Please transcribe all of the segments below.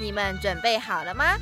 你们准备好了吗？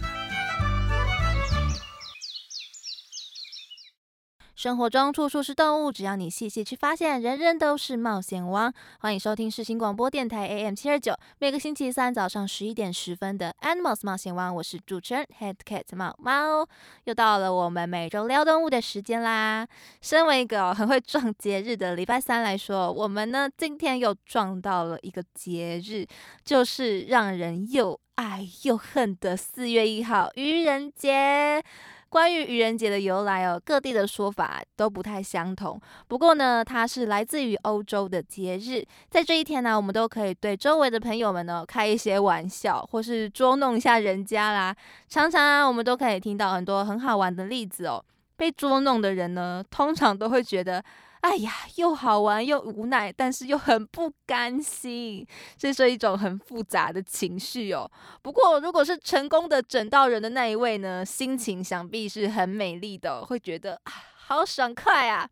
生活中处处是动物，只要你细细去发现，人人都是冒险王。欢迎收听世新广播电台 AM 七二九，每个星期三早上十一点十分的 Animals 冒险王，我是主持人 Head Cat 猫猫。又到了我们每周撩动物的时间啦！身为一个很会撞节日的礼拜三来说，我们呢今天又撞到了一个节日，就是让人又爱又恨的四月一号愚人节。关于愚人节的由来哦，各地的说法都不太相同。不过呢，它是来自于欧洲的节日，在这一天呢，我们都可以对周围的朋友们呢开一些玩笑，或是捉弄一下人家啦。常常啊，我们都可以听到很多很好玩的例子哦。被捉弄的人呢，通常都会觉得。哎呀，又好玩又无奈，但是又很不甘心，这是一种很复杂的情绪哦。不过，如果是成功的整到人的那一位呢，心情想必是很美丽的，会觉得啊，好爽快啊。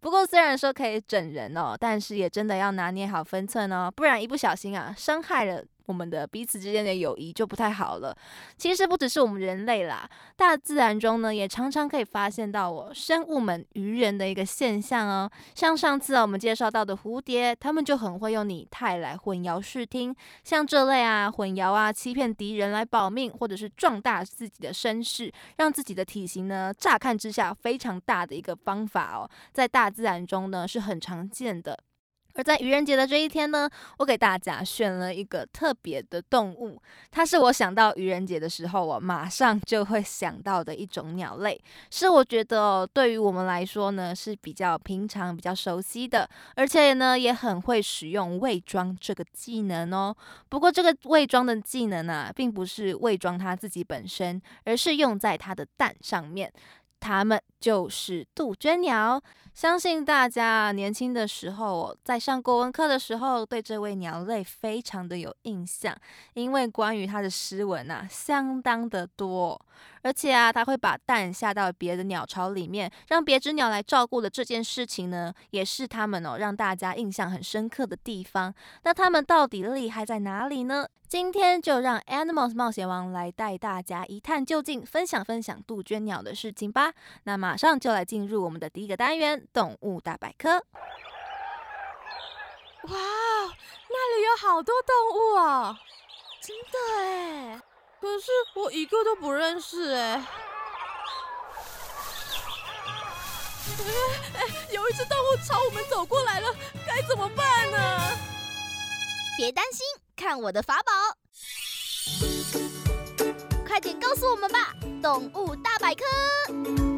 不过，虽然说可以整人哦，但是也真的要拿捏好分寸哦，不然一不小心啊，伤害了。我们的彼此之间的友谊就不太好了。其实不只是我们人类啦，大自然中呢也常常可以发现到我生物们愚人的一个现象哦。像上次啊我们介绍到的蝴蝶，他们就很会用拟态来混淆视听。像这类啊混淆啊欺骗敌人来保命，或者是壮大自己的身世，让自己的体型呢乍看之下非常大的一个方法哦，在大自然中呢是很常见的。而在愚人节的这一天呢，我给大家选了一个特别的动物，它是我想到愚人节的时候，我马上就会想到的一种鸟类，是我觉得对于我们来说呢是比较平常、比较熟悉的，而且呢也很会使用伪装这个技能哦。不过这个伪装的技能啊，并不是伪装它自己本身，而是用在它的蛋上面。它们就是杜鹃鸟。相信大家年轻的时候，在上国文课的时候，对这位鸟类非常的有印象，因为关于它的诗文啊，相当的多。而且啊，它会把蛋下到别的鸟巢里面，让别只鸟来照顾的这件事情呢，也是他们哦让大家印象很深刻的地方。那他们到底厉害在哪里呢？今天就让 Animals 冒险王来带大家一探究竟，分享分享杜鹃鸟的事情吧。那马上就来进入我们的第一个单元。动物大百科。哇，那里有好多动物哦！真的哎，可是我一个都不认识哎。哎，有一只动物朝我们走过来了，该怎么办呢？别担心，看我的法宝！快点告诉我们吧，动物大百科。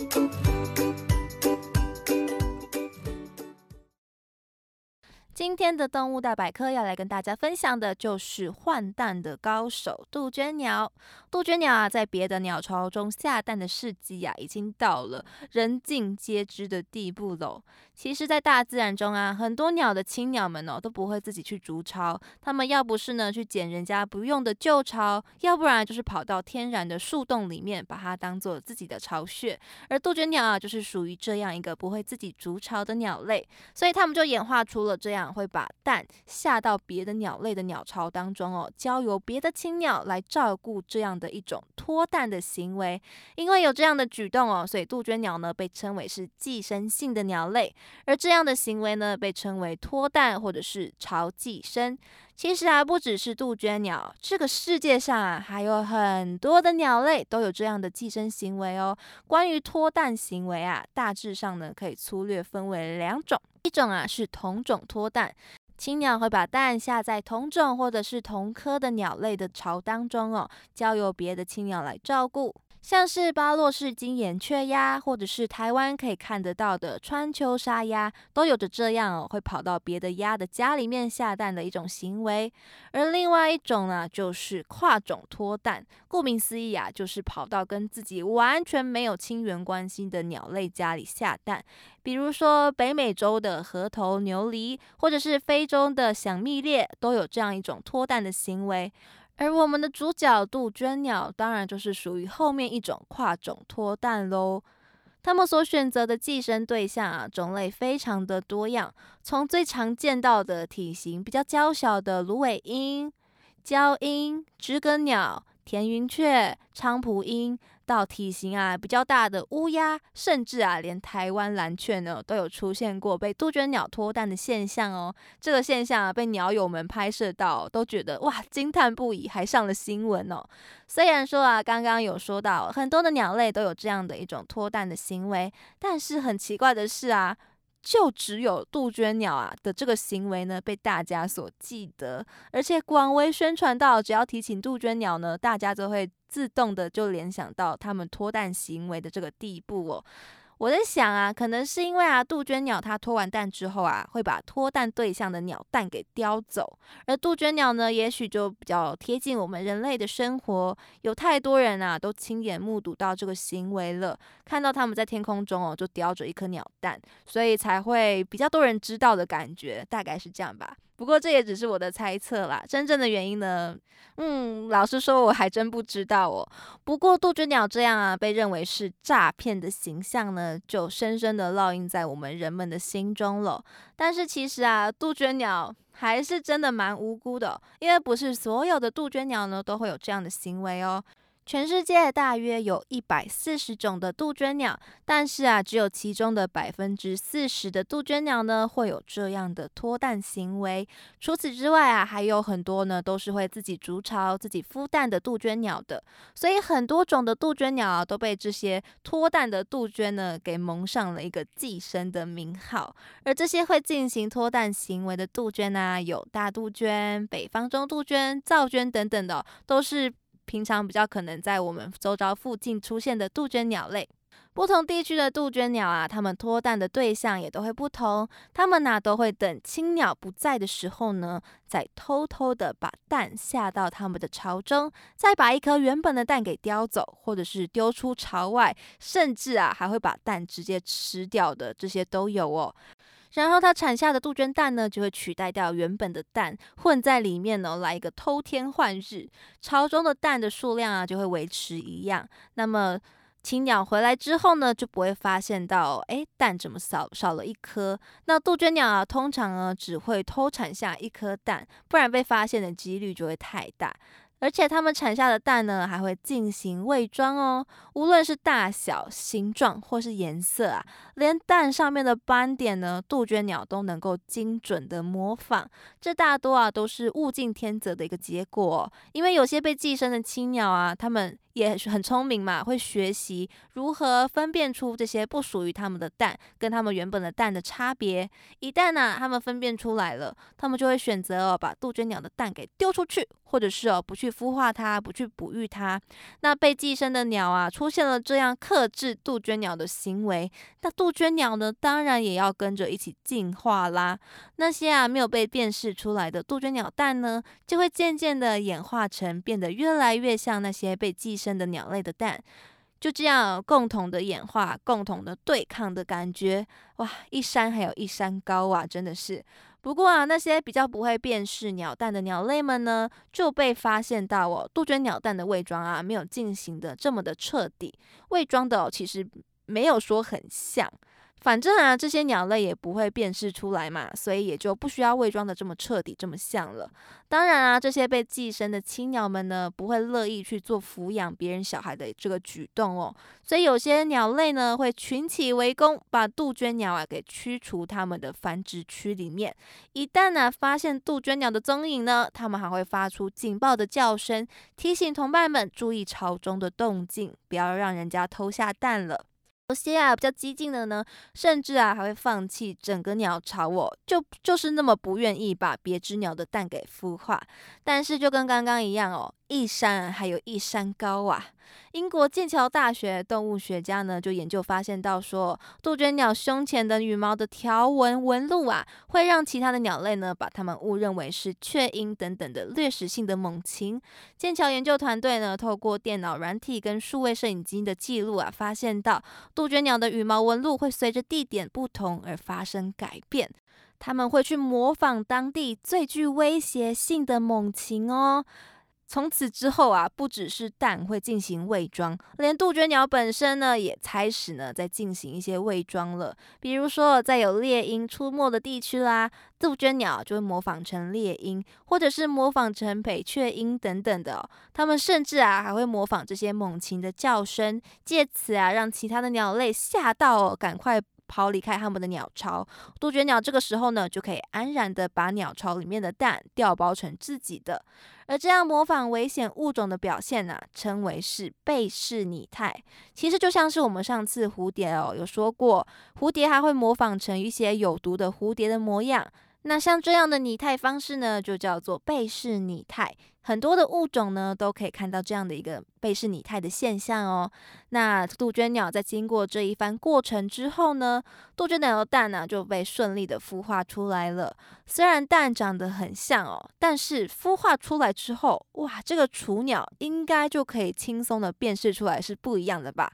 今天的动物大百科要来跟大家分享的就是换蛋的高手杜鹃鸟。杜鹃鸟啊，在别的鸟巢中下蛋的事迹啊，已经到了人尽皆知的地步喽。其实，在大自然中啊，很多鸟的亲鸟们哦，都不会自己去筑巢，它们要不是呢去捡人家不用的旧巢，要不然就是跑到天然的树洞里面，把它当做自己的巢穴。而杜鹃鸟啊，就是属于这样一个不会自己筑巢的鸟类，所以它们就演化出了这样会把蛋下到别的鸟类的鸟巢当中哦，交由别的青鸟来照顾这样的一种脱蛋的行为。因为有这样的举动哦，所以杜鹃鸟呢被称为是寄生性的鸟类。而这样的行为呢，被称为脱蛋或者是巢寄生。其实啊，不只是杜鹃鸟，这个世界上啊，还有很多的鸟类都有这样的寄生行为哦。关于脱蛋行为啊，大致上呢，可以粗略分为两种。一种啊是同种脱蛋，青鸟会把蛋下在同种或者是同科的鸟类的巢当中哦，交由别的青鸟来照顾。像是巴洛氏金眼雀鸭，或者是台湾可以看得到的川秋沙鸭，都有着这样哦，会跑到别的鸭的家里面下蛋的一种行为。而另外一种呢，就是跨种脱蛋，顾名思义啊，就是跑到跟自己完全没有亲缘关系的鸟类家里下蛋。比如说北美洲的河头牛犁，或者是非洲的响蜜猎，都有这样一种脱蛋的行为。而我们的主角杜鹃鸟，当然就是属于后面一种跨种脱蛋喽。它们所选择的寄生对象啊，种类非常的多样，从最常见到的体型比较娇小的芦苇鹰、鹪鹰、知更鸟、田云雀、菖蒲鹰。到体型啊比较大的乌鸦，甚至啊连台湾蓝雀呢都有出现过被杜鹃鸟脱蛋的现象哦。这个现象啊被鸟友们拍摄到，都觉得哇惊叹不已，还上了新闻哦。虽然说啊刚刚有说到很多的鸟类都有这样的一种脱蛋的行为，但是很奇怪的是啊。就只有杜鹃鸟啊的这个行为呢，被大家所记得，而且广为宣传到，只要提起杜鹃鸟呢，大家都会自动的就联想到他们脱蛋行为的这个地步哦。我在想啊，可能是因为啊，杜鹃鸟它脱完蛋之后啊，会把脱蛋对象的鸟蛋给叼走，而杜鹃鸟呢，也许就比较贴近我们人类的生活，有太多人啊，都亲眼目睹到这个行为了，看到他们在天空中哦，就叼着一颗鸟蛋，所以才会比较多人知道的感觉，大概是这样吧。不过这也只是我的猜测啦，真正的原因呢，嗯，老实说我还真不知道哦。不过杜鹃鸟这样啊，被认为是诈骗的形象呢，就深深的烙印在我们人们的心中了。但是其实啊，杜鹃鸟还是真的蛮无辜的，因为不是所有的杜鹃鸟呢都会有这样的行为哦。全世界大约有一百四十种的杜鹃鸟，但是啊，只有其中的百分之四十的杜鹃鸟呢会有这样的脱蛋行为。除此之外啊，还有很多呢都是会自己筑巢、自己孵蛋的杜鹃鸟的。所以很多种的杜鹃鸟啊都被这些脱蛋的杜鹃呢给蒙上了一个寄生的名号。而这些会进行脱蛋行为的杜鹃呢，有大杜鹃、北方中杜鹃、噪鹃等等的，都是。平常比较可能在我们周遭附近出现的杜鹃鸟类，不同地区的杜鹃鸟啊，它们脱蛋的对象也都会不同。它们呢都会等青鸟不在的时候呢，再偷偷的把蛋下到它们的巢中，再把一颗原本的蛋给叼走，或者是丢出巢外，甚至啊还会把蛋直接吃掉的，这些都有哦。然后它产下的杜鹃蛋呢，就会取代掉原本的蛋，混在里面呢，来一个偷天换日，巢中的蛋的数量啊就会维持一样。那么青鸟回来之后呢，就不会发现到，哎，蛋怎么少少了一颗？那杜鹃鸟啊，通常呢只会偷产下一颗蛋，不然被发现的几率就会太大。而且它们产下的蛋呢，还会进行伪装哦。无论是大小、形状或是颜色啊，连蛋上面的斑点呢，杜鹃鸟都能够精准的模仿。这大多啊都是物竞天择的一个结果。因为有些被寄生的青鸟啊，它们也很聪明嘛，会学习如何分辨出这些不属于它们的蛋跟它们原本的蛋的差别。一旦呢，它们分辨出来了，它们就会选择哦，把杜鹃鸟的蛋给丢出去，或者是哦，不去孵化它，不去哺育它。那被寄生的鸟啊，出现了这样克制杜鹃鸟的行为，那杜鹃鸟呢，当然也要跟着一起进化啦。那些啊没有被辨识出来的杜鹃鸟蛋呢，就会渐渐的演化成变得越来越像那些被寄生真的鸟类的蛋，就这样共同的演化，共同的对抗的感觉，哇，一山还有一山高啊，真的是。不过啊，那些比较不会辨识鸟蛋的鸟类们呢，就被发现到哦，杜鹃鸟蛋的伪装啊，没有进行的这么的彻底，伪装的其实没有说很像。反正啊，这些鸟类也不会辨识出来嘛，所以也就不需要伪装的这么彻底、这么像了。当然啊，这些被寄生的青鸟们呢，不会乐意去做抚养别人小孩的这个举动哦。所以有些鸟类呢，会群起围攻，把杜鹃鸟啊给驱除它们的繁殖区里面。一旦呢发现杜鹃鸟的踪影呢，它们还会发出警报的叫声，提醒同伴们注意巢中的动静，不要让人家偷下蛋了。有些啊比较激进的呢，甚至啊还会放弃整个鸟巢哦，就就是那么不愿意把别只鸟的蛋给孵化。但是就跟刚刚一样哦，一山还有一山高啊！英国剑桥大学动物学家呢就研究发现到说，杜鹃鸟胸前的羽毛的条纹纹路啊，会让其他的鸟类呢把它们误认为是雀鹰等等的掠食性的猛禽。剑桥研究团队呢透过电脑软体跟数位摄影机的记录啊，发现到杜鹃鸟的羽毛纹路会随着地点不同而发生改变。他们会去模仿当地最具威胁性的猛禽哦。从此之后啊，不只是蛋会进行伪装，连杜鹃鸟本身呢，也开始呢在进行一些伪装了。比如说，在有猎鹰出没的地区啦，杜鹃鸟就会模仿成猎鹰，或者是模仿成北雀鹰等等的。哦它们甚至啊，还会模仿这些猛禽的叫声，借此啊，让其他的鸟类吓到，赶快。抛离开他们的鸟巢，杜鹃鸟这个时候呢，就可以安然的把鸟巢里面的蛋调包成自己的。而这样模仿危险物种的表现呢，称为是背视拟态。其实就像是我们上次蝴蝶哦有说过，蝴蝶还会模仿成一些有毒的蝴蝶的模样。那像这样的拟态方式呢，就叫做背式拟态。很多的物种呢，都可以看到这样的一个背式拟态的现象哦。那杜鹃鸟在经过这一番过程之后呢，杜鹃鸟的蛋呢就被顺利的孵化出来了。虽然蛋长得很像哦，但是孵化出来之后，哇，这个雏鸟应该就可以轻松的辨识出来是不一样的吧？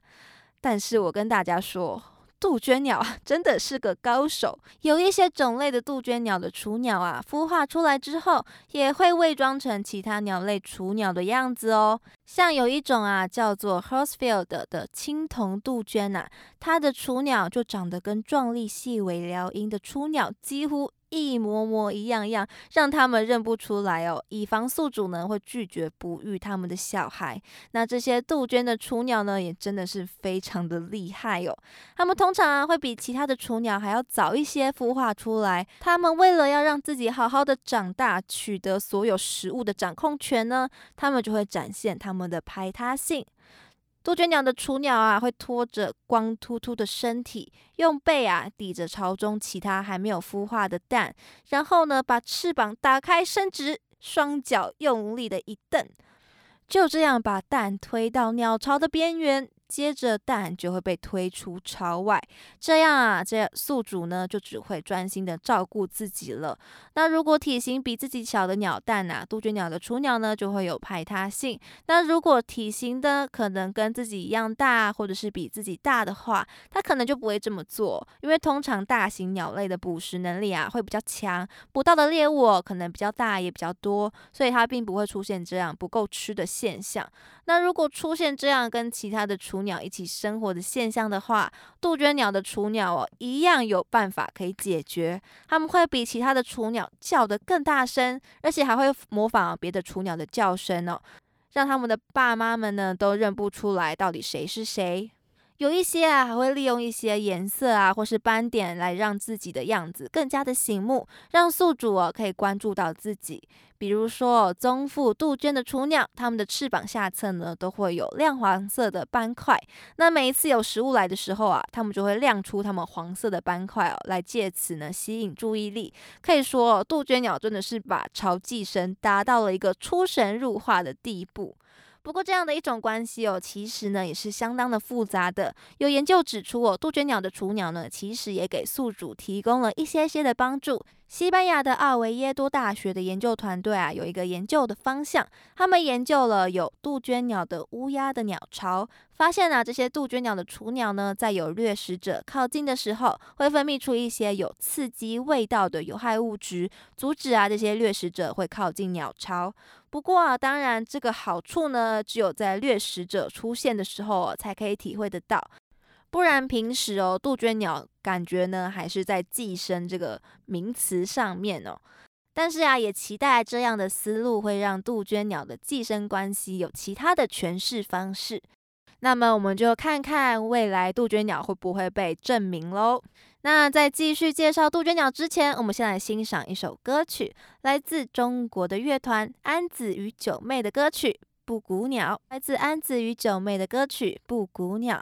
但是我跟大家说。杜鹃鸟真的是个高手，有一些种类的杜鹃鸟的雏鸟啊，孵化出来之后也会伪装成其他鸟类雏鸟的样子哦。像有一种啊，叫做 Horsfield 的青铜杜鹃呐，它的雏鸟就长得跟壮丽细尾鹩莺的雏鸟几乎。一模模一样样，让他们认不出来哦，以防宿主呢会拒绝哺育他们的小孩。那这些杜鹃的雏鸟呢，也真的是非常的厉害哦。他们通常啊会比其他的雏鸟还要早一些孵化出来。他们为了要让自己好好的长大，取得所有食物的掌控权呢，他们就会展现他们的排他性。杜鹃鸟的雏鸟啊，会拖着光秃秃的身体，用背啊抵着巢中其他还没有孵化的蛋，然后呢，把翅膀打开伸直，双脚用力的一蹬，就这样把蛋推到鸟巢的边缘。接着蛋就会被推出巢外，这样啊，这宿主呢就只会专心的照顾自己了。那如果体型比自己小的鸟蛋啊，杜鹃鸟的雏鸟呢就会有排他性。那如果体型的可能跟自己一样大，或者是比自己大的话，它可能就不会这么做，因为通常大型鸟类的捕食能力啊会比较强，捕到的猎物可能比较大也比较多，所以它并不会出现这样不够吃的现象。那如果出现这样跟其他的雏鸟一起生活的现象的话，杜鹃鸟的雏鸟哦，一样有办法可以解决。它们会比其他的雏鸟叫得更大声，而且还会模仿别的雏鸟的叫声哦，让他们的爸妈们呢都认不出来到底谁是谁。有一些啊，还会利用一些颜色啊，或是斑点来让自己的样子更加的醒目，让宿主哦可以关注到自己。比如说，棕腹杜鹃的雏鸟，它们的翅膀下侧呢都会有亮黄色的斑块。那每一次有食物来的时候啊，它们就会亮出它们黄色的斑块哦，来借此呢吸引注意力。可以说，杜鹃鸟真的是把巢寄生达到了一个出神入化的地步。不过这样的一种关系哦，其实呢也是相当的复杂的。有研究指出哦，杜鹃鸟的雏鸟呢，其实也给宿主提供了一些些的帮助。西班牙的奥维耶多大学的研究团队啊，有一个研究的方向，他们研究了有杜鹃鸟的乌鸦的鸟巢，发现啊，这些杜鹃鸟的雏鸟呢，在有掠食者靠近的时候，会分泌出一些有刺激味道的有害物质，阻止啊这些掠食者会靠近鸟巢。不过啊，当然这个好处呢，只有在掠食者出现的时候才可以体会得到。不然平时哦，杜鹃鸟感觉呢还是在寄生这个名词上面哦。但是啊，也期待这样的思路会让杜鹃鸟的寄生关系有其他的诠释方式。那么我们就看看未来杜鹃鸟会不会被证明喽。那在继续介绍杜鹃鸟之前，我们先来欣赏一首歌曲，来自中国的乐团安子与九妹的歌曲《布谷鸟》。来自安子与九妹的歌曲《布谷鸟》。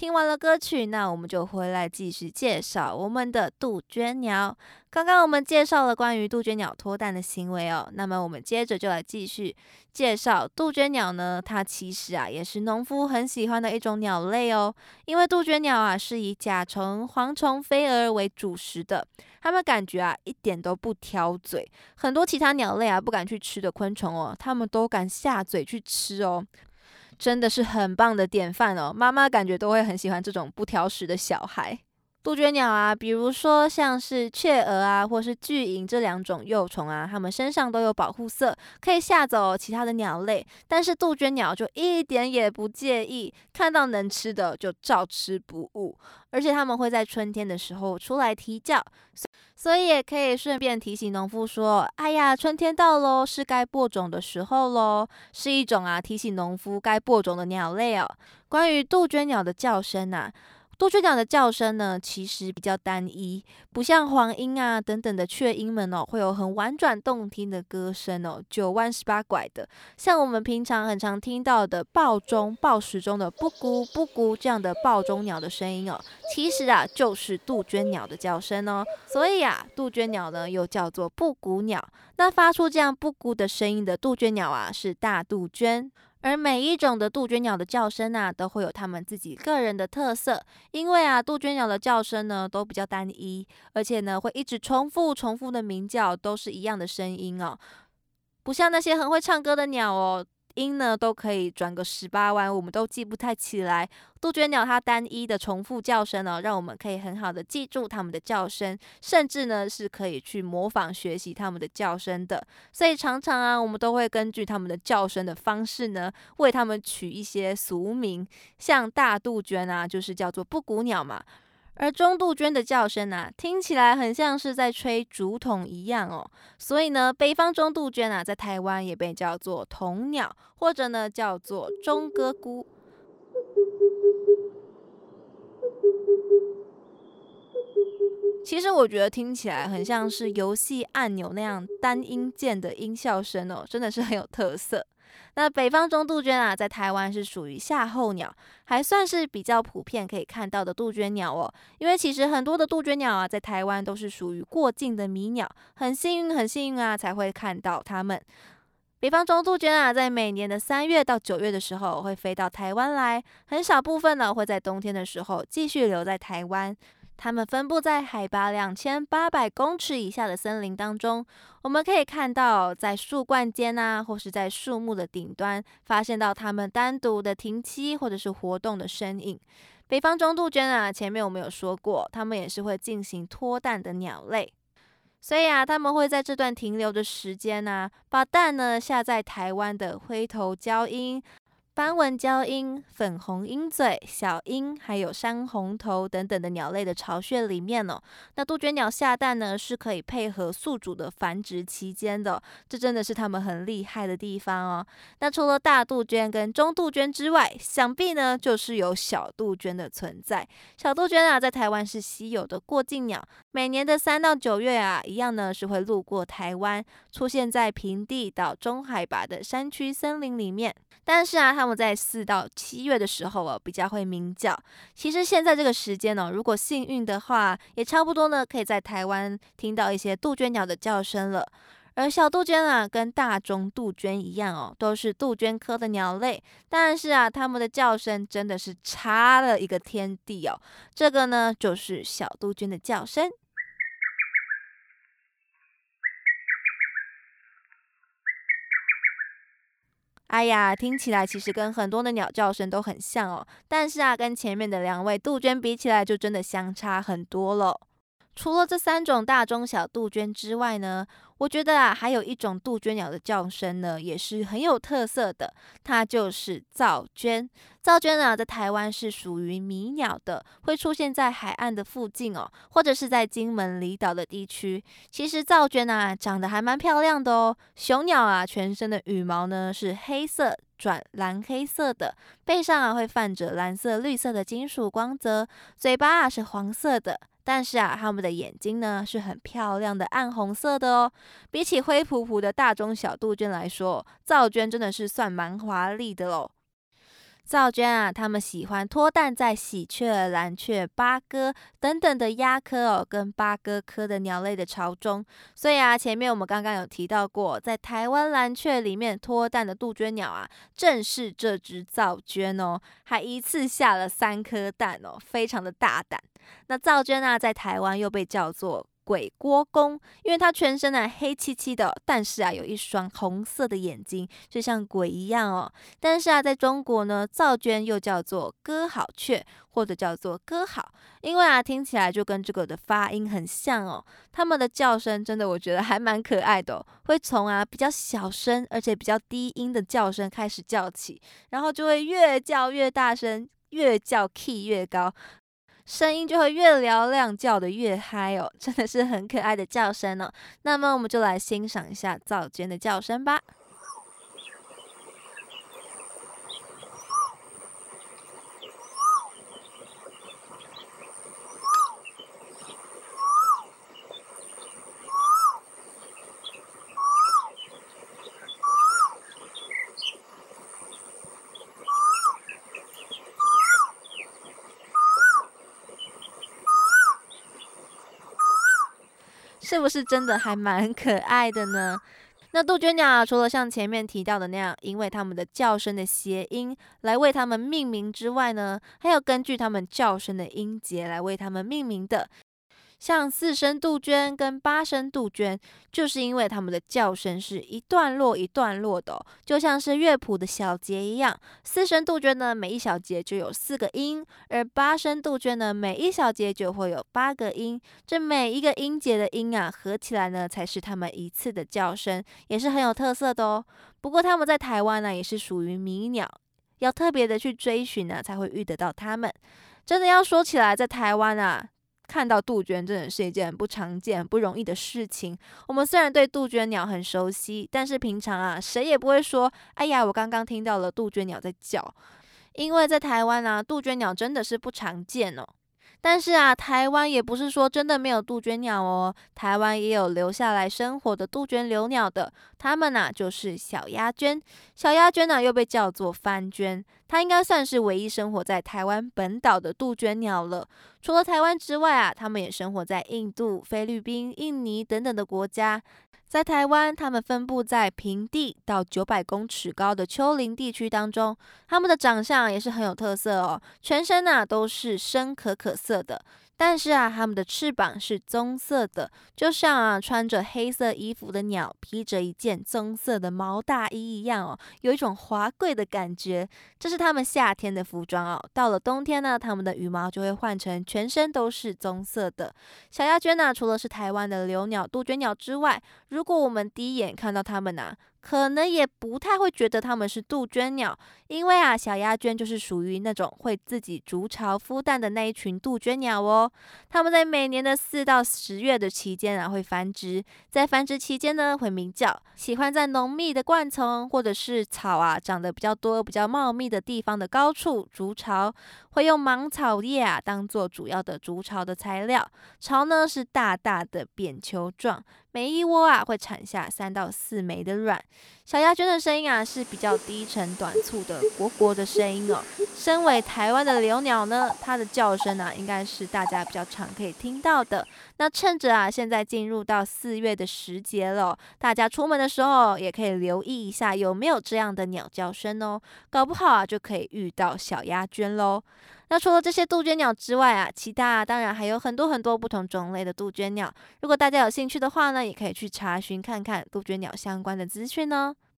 听完了歌曲，那我们就回来继续介绍我们的杜鹃鸟。刚刚我们介绍了关于杜鹃鸟脱蛋的行为哦，那么我们接着就来继续介绍杜鹃鸟呢。它其实啊也是农夫很喜欢的一种鸟类哦，因为杜鹃鸟啊是以甲虫、蝗虫、飞蛾为主食的，它们感觉啊一点都不挑嘴，很多其他鸟类啊不敢去吃的昆虫哦，它们都敢下嘴去吃哦，真的是很棒的典范哦。妈妈感觉都会很喜欢这种不挑食的小孩。杜鹃鸟啊，比如说像是雀蛾啊，或是巨蝇这两种幼虫啊，它们身上都有保护色，可以吓走其他的鸟类。但是杜鹃鸟就一点也不介意，看到能吃的就照吃不误。而且它们会在春天的时候出来啼叫，所以也可以顺便提醒农夫说：“哎呀，春天到喽，是该播种的时候喽。”是一种啊提醒农夫该播种的鸟类哦。关于杜鹃鸟的叫声呐。杜鹃鸟的叫声呢，其实比较单一，不像黄莺啊等等的雀鹰们哦，会有很婉转动听的歌声哦，九弯十八拐的。像我们平常很常听到的报钟、报时钟的布谷布谷这样的报钟鸟的声音哦，其实啊就是杜鹃鸟的叫声哦。所以啊，杜鹃鸟呢又叫做布谷鸟。那发出这样布谷的声音的杜鹃鸟啊，是大杜鹃。而每一种的杜鹃鸟的叫声啊，都会有它们自己个人的特色。因为啊，杜鹃鸟的叫声呢都比较单一，而且呢会一直重复、重复的鸣叫，都是一样的声音哦，不像那些很会唱歌的鸟哦。音呢都可以转个十八弯，我们都记不太起来。杜鹃鸟它单一的重复叫声呢，让我们可以很好的记住它们的叫声，甚至呢是可以去模仿学习它们的叫声的。所以常常啊，我们都会根据它们的叫声的方式呢，为它们取一些俗名，像大杜鹃啊，就是叫做布谷鸟嘛。而中杜鹃的叫声啊，听起来很像是在吹竹筒一样哦，所以呢，北方中杜鹃啊，在台湾也被叫做铜鸟，或者呢叫做中歌姑。其实我觉得听起来很像是游戏按钮那样单音键的音效声哦，真的是很有特色。那北方中杜鹃啊，在台湾是属于夏候鸟，还算是比较普遍可以看到的杜鹃鸟哦。因为其实很多的杜鹃鸟啊，在台湾都是属于过境的迷鸟，很幸运很幸运啊，才会看到它们。北方中杜鹃啊，在每年的三月到九月的时候会飞到台湾来，很少部分呢会在冬天的时候继续留在台湾。它们分布在海拔两千八百公尺以下的森林当中，我们可以看到在树冠间啊，或是在树木的顶端，发现到它们单独的停栖或者是活动的身影。北方中杜鹃啊，前面我们有说过，它们也是会进行脱蛋的鸟类，所以啊，它们会在这段停留的时间呢，把蛋呢下在台湾的灰头鹪鹰。斑纹鹪鹰、粉红鹰嘴、小鹰，还有山红头等等的鸟类的巢穴里面哦。那杜鹃鸟下蛋呢，是可以配合宿主的繁殖期间的，这真的是它们很厉害的地方哦。那除了大杜鹃跟中杜鹃之外，想必呢就是有小杜鹃的存在。小杜鹃啊，在台湾是稀有的过境鸟，每年的三到九月啊，一样呢是会路过台湾，出现在平地到中海拔的山区森林里面。但是啊，它们在四到七月的时候哦，比较会鸣叫。其实现在这个时间呢，如果幸运的话，也差不多呢，可以在台湾听到一些杜鹃鸟的叫声了。而小杜鹃啊，跟大中杜鹃一样哦，都是杜鹃科的鸟类。但是啊，它们的叫声真的是差了一个天地哦。这个呢，就是小杜鹃的叫声。哎呀，听起来其实跟很多的鸟叫声都很像哦，但是啊，跟前面的两位杜鹃比起来，就真的相差很多了。除了这三种大中小杜鹃之外呢？我觉得啊，还有一种杜鹃鸟的叫声呢，也是很有特色的，它就是噪鹃。噪鹃呢，在台湾是属于迷鸟的，会出现在海岸的附近哦，或者是在金门离岛的地区。其实噪鹃啊，长得还蛮漂亮的哦。雄鸟啊，全身的羽毛呢是黑色转蓝黑色的，背上啊会泛着蓝色、绿色的金属光泽，嘴巴啊是黄色的。但是啊，它们的眼睛呢是很漂亮的暗红色的哦。比起灰扑扑的大中小杜鹃来说，皂鹃真的是算蛮华丽的喽。造鹃啊，它们喜欢脱蛋在喜鹊、蓝雀、八哥等等的鸦科哦，跟八哥科的鸟类的巢中。所以啊，前面我们刚刚有提到过，在台湾蓝雀里面脱蛋的杜鹃鸟啊，正是这只造鹃哦，还一次下了三颗蛋哦，非常的大胆。那造鹃啊，在台湾又被叫做。鬼郭公，因为它全身呢黑漆漆的，但是啊有一双红色的眼睛，就像鬼一样哦。但是啊，在中国呢，造鹃又叫做歌好雀，或者叫做歌好，因为啊听起来就跟这个的发音很像哦。它们的叫声真的我觉得还蛮可爱的，会从啊比较小声而且比较低音的叫声开始叫起，然后就会越叫越大声，越叫 key 越高。声音就会越嘹亮，叫的越嗨哦，真的是很可爱的叫声呢。那么我们就来欣赏一下灶间的叫声吧。是不是真的还蛮可爱的呢？那杜鹃鸟除了像前面提到的那样，因为它们的叫声的谐音来为它们命名之外呢，还有根据它们叫声的音节来为它们命名的。像四声杜鹃跟八声杜鹃，就是因为它们的叫声是一段落一段落的，就像是乐谱的小节一样。四声杜鹃呢，每一小节就有四个音；而八声杜鹃呢，每一小节就会有八个音。这每一个音节的音啊，合起来呢，才是它们一次的叫声，也是很有特色的哦。不过它们在台湾呢，也是属于迷鸟，要特别的去追寻呢，才会遇得到它们。真的要说起来，在台湾啊。看到杜鹃真的是一件不常见、不容易的事情。我们虽然对杜鹃鸟很熟悉，但是平常啊，谁也不会说：“哎呀，我刚刚听到了杜鹃鸟在叫。”因为在台湾啊，杜鹃鸟真的是不常见哦。但是啊，台湾也不是说真的没有杜鹃鸟哦，台湾也有留下来生活的杜鹃留鸟的，它们呢就是小鸦鹃。小鸦鹃呢又被叫做番鹃，它应该算是唯一生活在台湾本岛的杜鹃鸟了。除了台湾之外啊，它们也生活在印度、菲律宾、印尼等等的国家。在台湾，它们分布在平地到九百公尺高的丘陵地区当中。它们的长相也是很有特色哦，全身呐都是深可可色的。但是啊，它们的翅膀是棕色的，就像啊穿着黑色衣服的鸟披着一件棕色的毛大衣一样哦，有一种华贵的感觉。这是它们夏天的服装哦。到了冬天呢，它们的羽毛就会换成全身都是棕色的。小鸦鹃呢，除了是台湾的留鸟杜鹃鸟之外，如果我们第一眼看到它们呢。可能也不太会觉得它们是杜鹃鸟，因为啊，小鸦鹃就是属于那种会自己筑巢孵蛋的那一群杜鹃鸟哦。它们在每年的四到十月的期间啊，会繁殖，在繁殖期间呢，会鸣叫，喜欢在浓密的灌丛或者是草啊长得比较多、比较茂密的地方的高处筑巢，会用芒草叶啊当做主要的筑巢的材料。巢呢是大大的扁球状。每一窝啊会产下三到四枚的卵。小鸭鹃的声音啊是比较低沉短促的“国国”的声音哦。身为台湾的留鸟呢，它的叫声啊应该是大家比较常可以听到的。那趁着啊现在进入到四月的时节了，大家出门的时候也可以留意一下有没有这样的鸟叫声哦。搞不好啊就可以遇到小鸭鹃喽。那除了这些杜鹃鸟之外啊，其他当然还有很多很多不同种类的杜鹃鸟。如果大家有兴趣的话呢，也可以去查询看看杜鹃鸟相关的资讯呢。